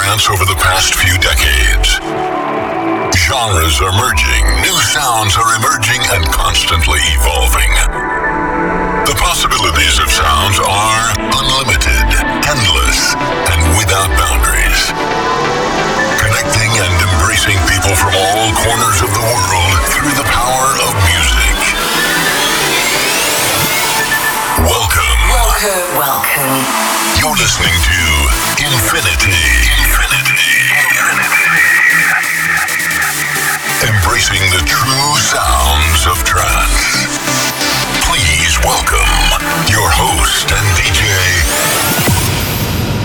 trance over the past few decades. Genres are merging, new sounds are emerging and constantly evolving. The possibilities of sounds are unlimited, endless, and without boundaries. Connecting and embracing people from all corners of the world through the power of music. Welcome. Welcome. Welcome. You're listening to Infinity. Embracing the true sounds of trance. Please welcome your host and DJ,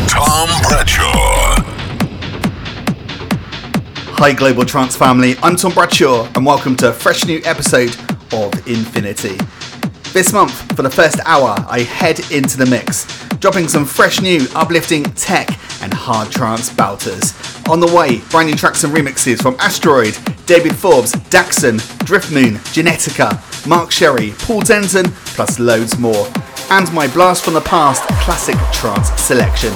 Tom Bradshaw. Hi, Global Trance family. I'm Tom Bradshaw, and welcome to a fresh new episode of Infinity. This month, for the first hour, I head into the mix, dropping some fresh new, uplifting tech and hard trance bouters. On the way, brand new tracks and remixes from Asteroid, David Forbes, Daxson, Driftmoon, Kinetica, Mark Sherry, Paul Denton, plus loads more. And my Blast from the Past classic trance selection.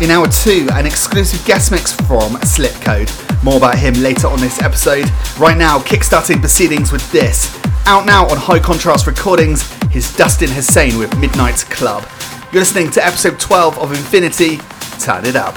In hour two, an exclusive guest mix from Slipcode. More about him later on this episode. Right now, kickstarting proceedings with this. Out now on High Contrast Recordings, his Dustin Husain with Midnight Club. You're listening to episode 12 of Infinity. Turn it up.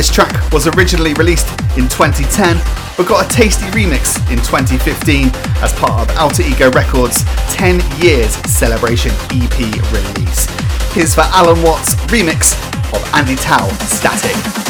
This track was originally released in 2010 but got a tasty remix in 2015 as part of Alter Ego Records' 10 years celebration EP release. Here's for Allen Watts' remix of Andy Tau Static.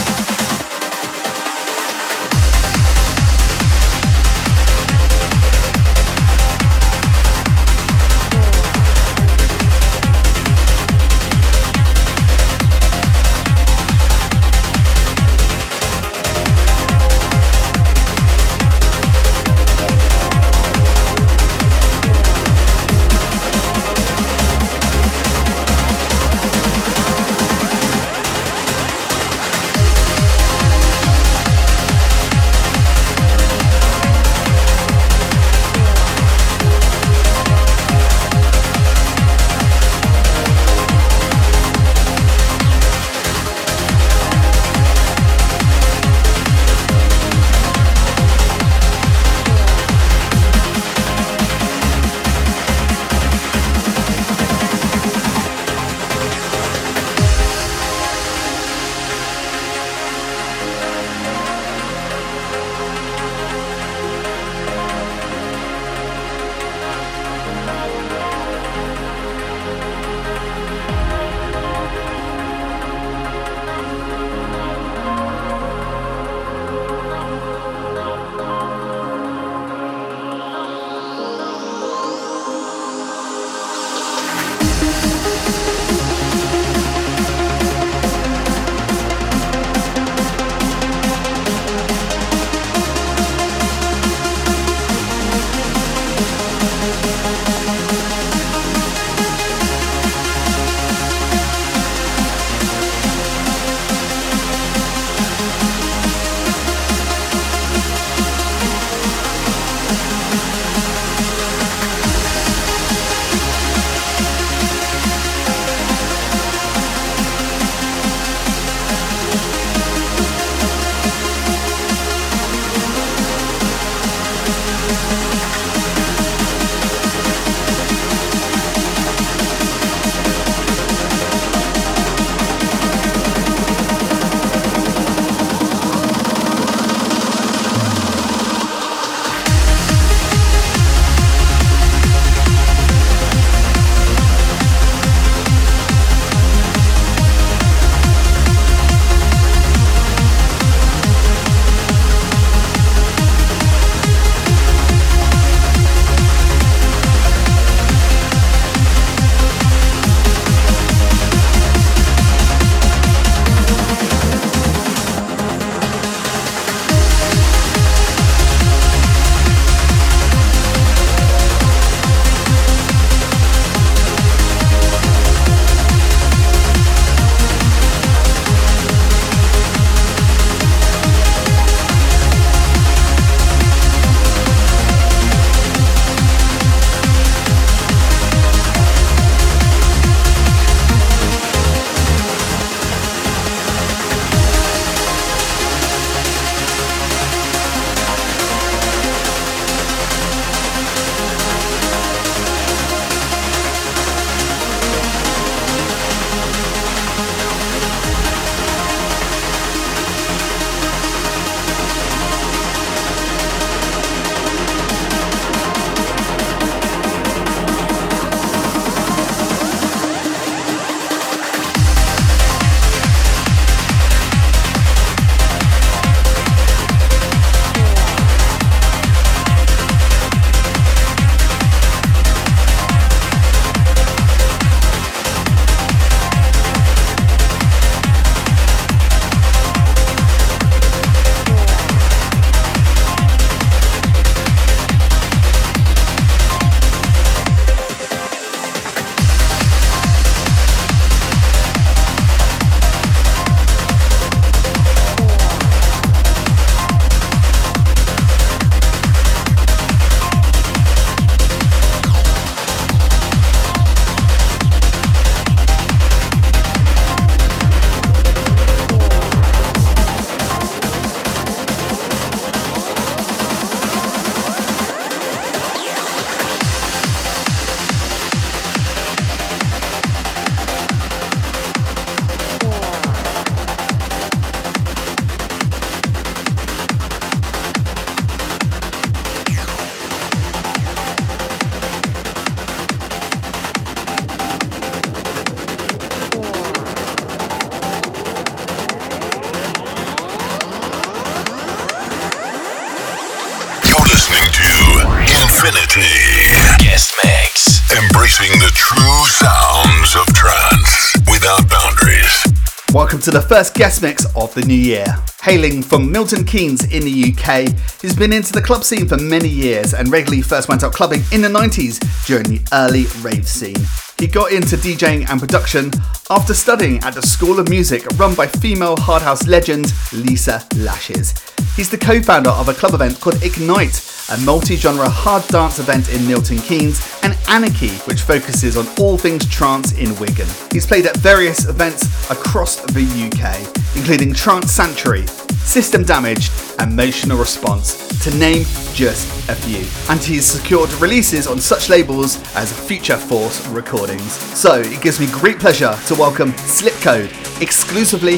Welcome to the first guest mix of the new year. Hailing from Milton Keynes in the UK, he's been into the club scene for many years and regularly first went out clubbing in the 90s during the early rave scene. He got into DJing and production after studying at the School of Music run by female hard house legend Lisa Lashes. He's the co founder of a club event called Ignite, a multi genre hard dance event in Milton Keynes, and Anarchy, which focuses on all things trance in Wigan. He's played at various events across the UK, including Trance Sanctuary, System Damage, Emotional Response, to name just a few. And he's secured releases on such labels as Future Force Recordings. So it gives me great pleasure to welcome Slipcode exclusively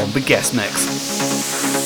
on the guest mix.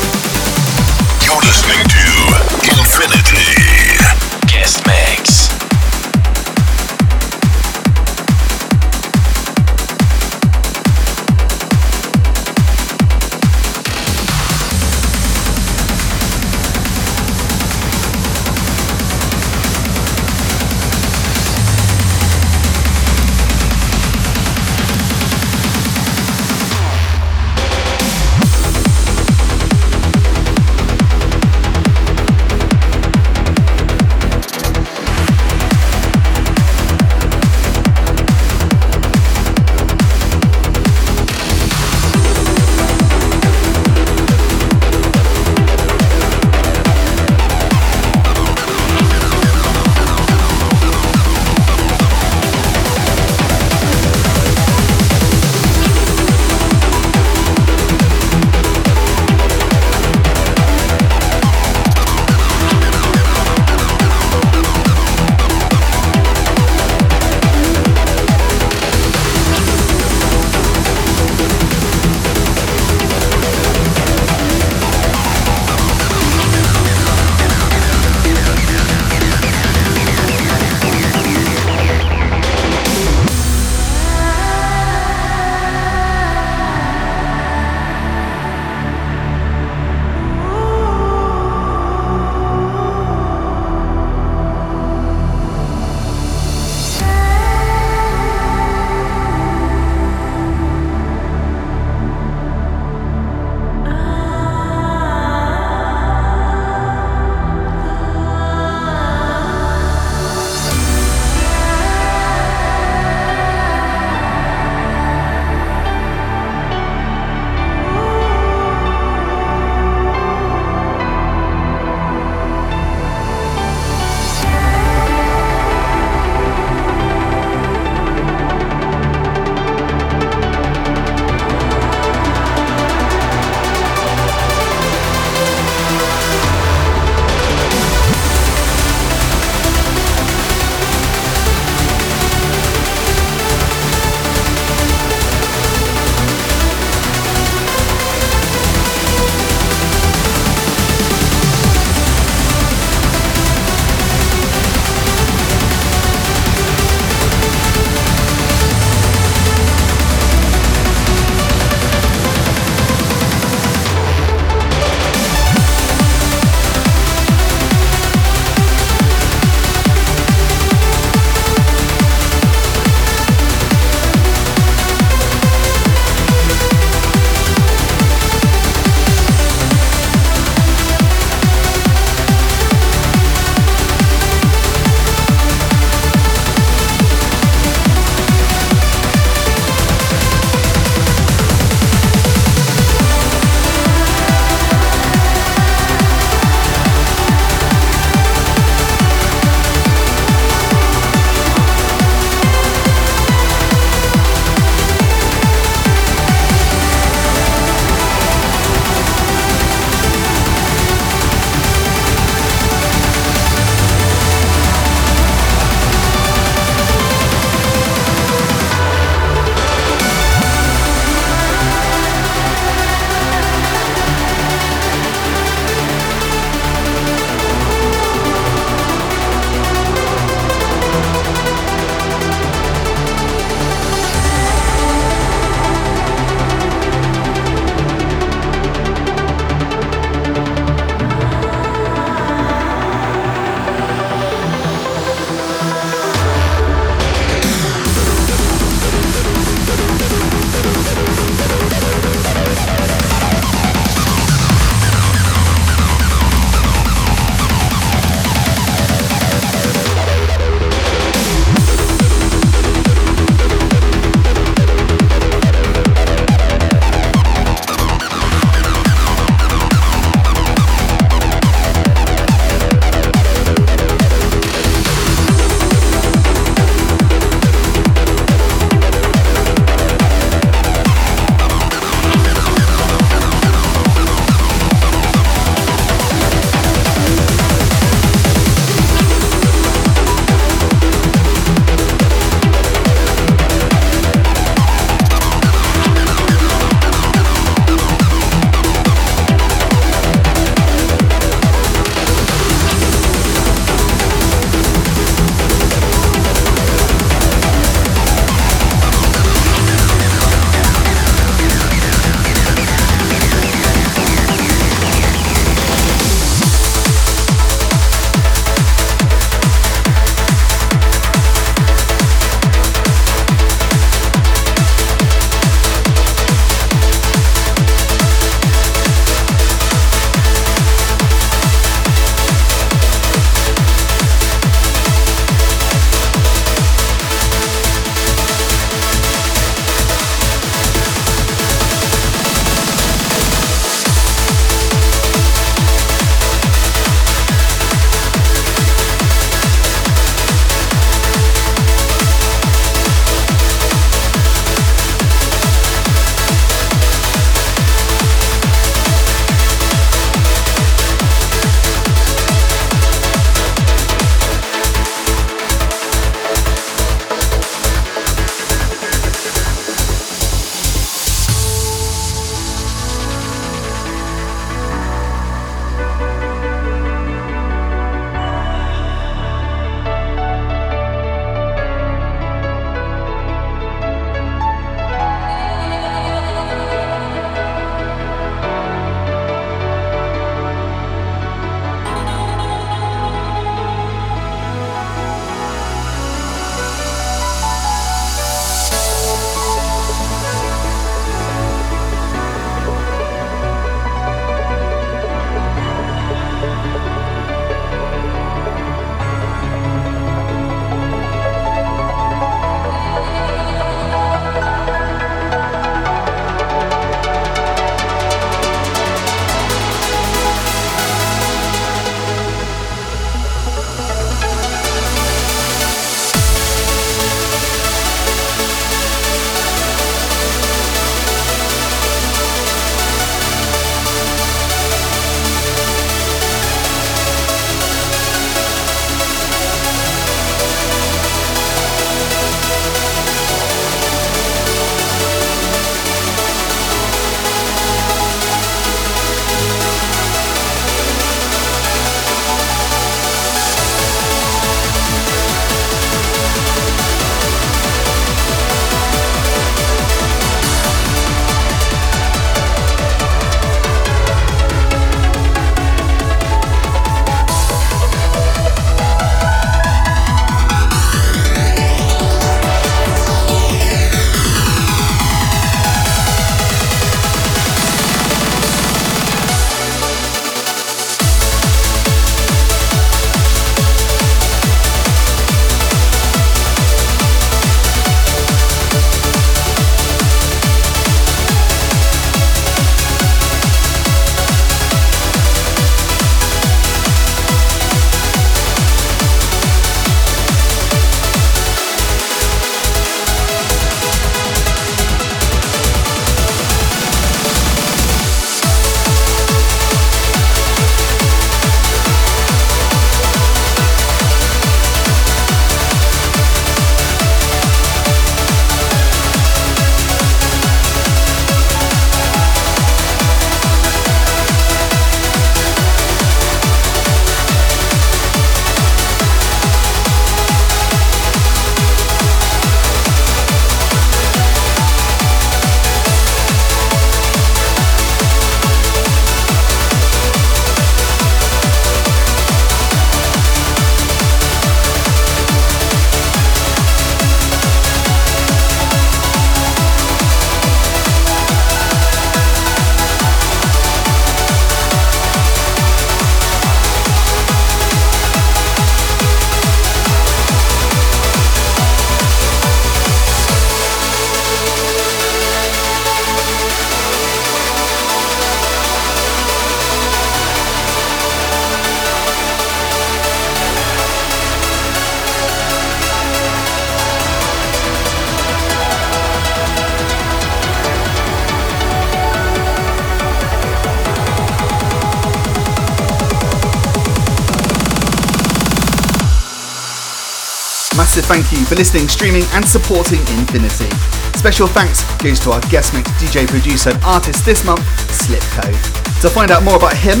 Thank you for listening, streaming, and supporting Infinity. Special thanks goes to our guest mix DJ, producer, and artist this month, Slipcode. To find out more about him,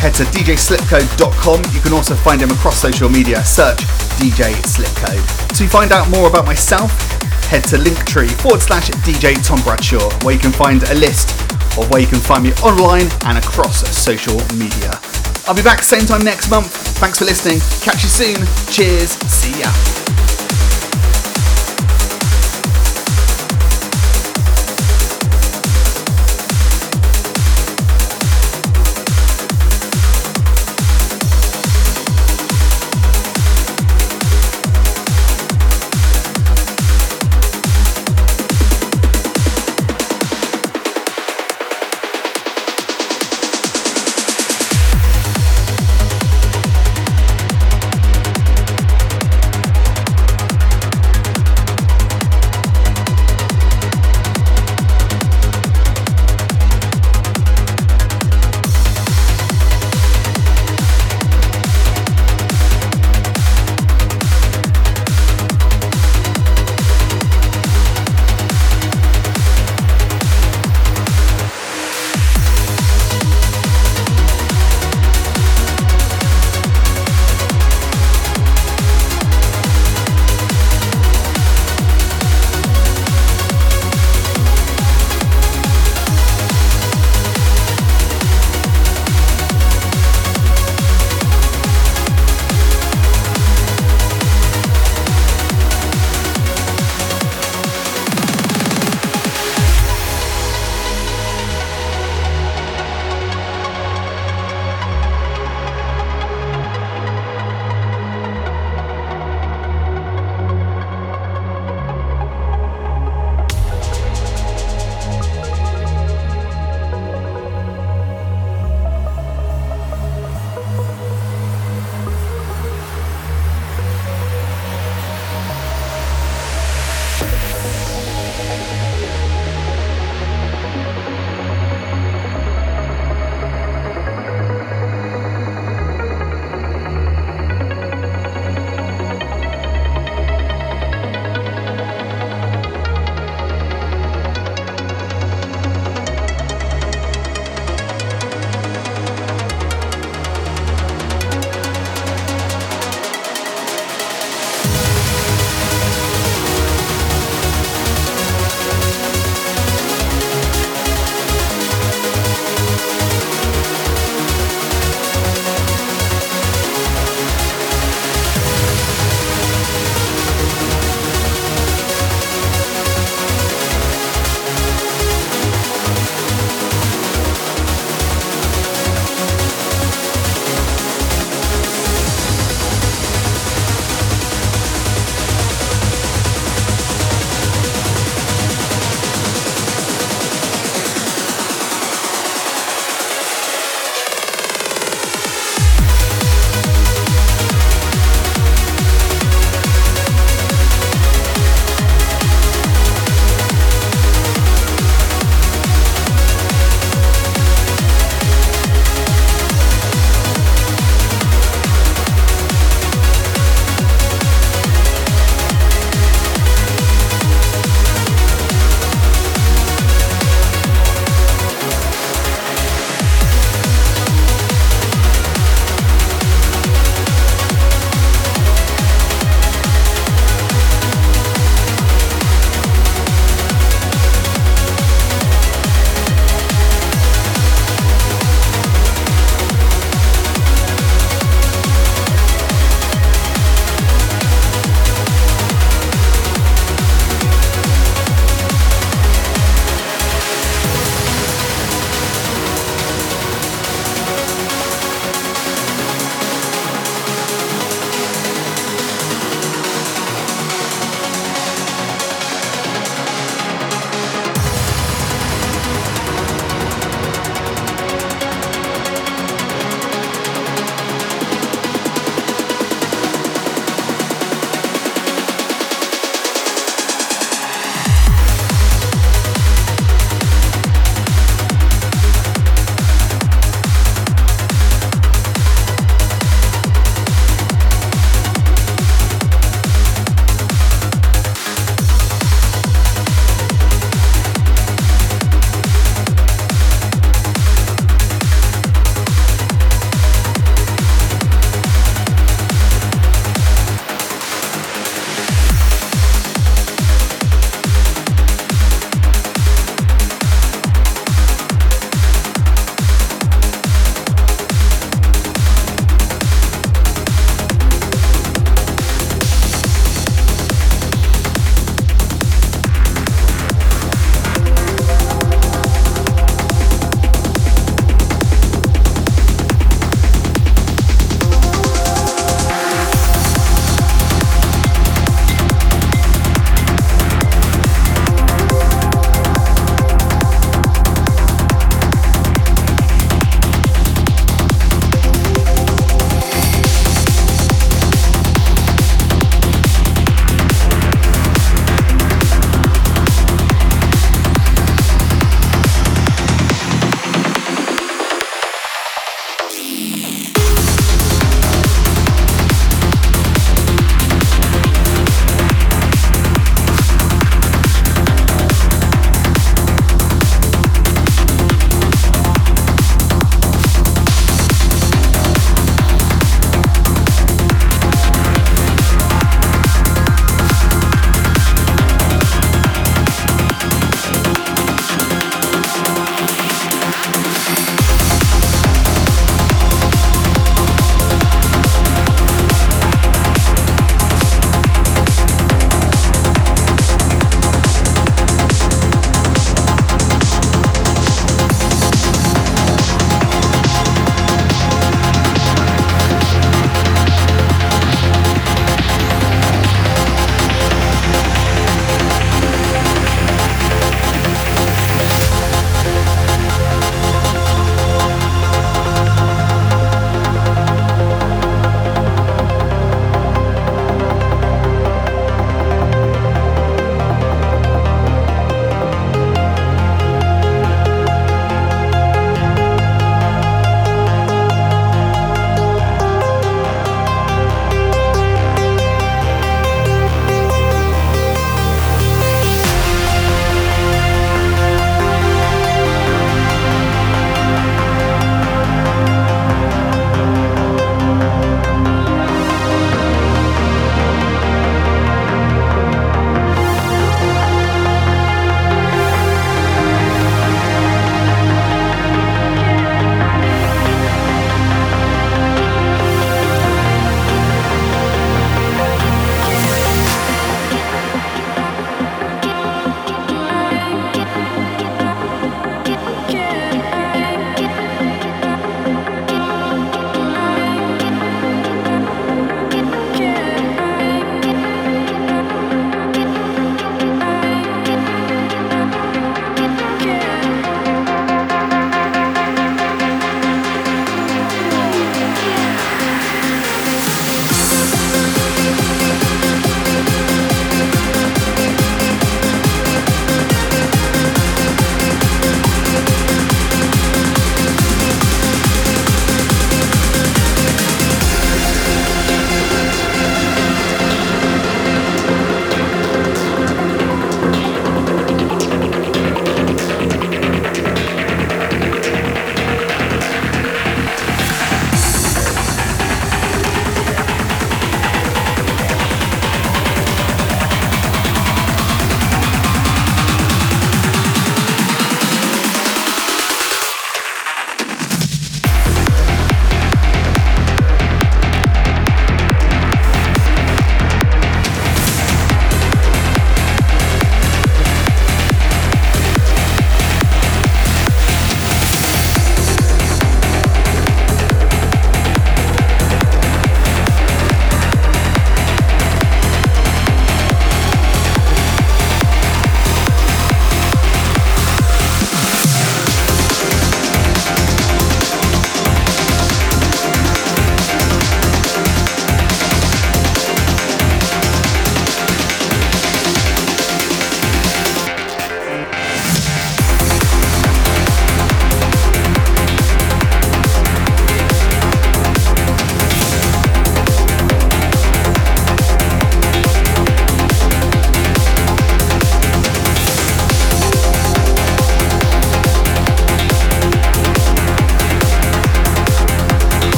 head to djslipcode.com. You can also find him across social media. Search DJ Slipcode. To find out more about myself, head to linktree forward slash DJ Tom Bradshaw, where you can find a list of where you can find me online and across social media. I'll be back same time next month. Thanks for listening. Catch you soon. Cheers.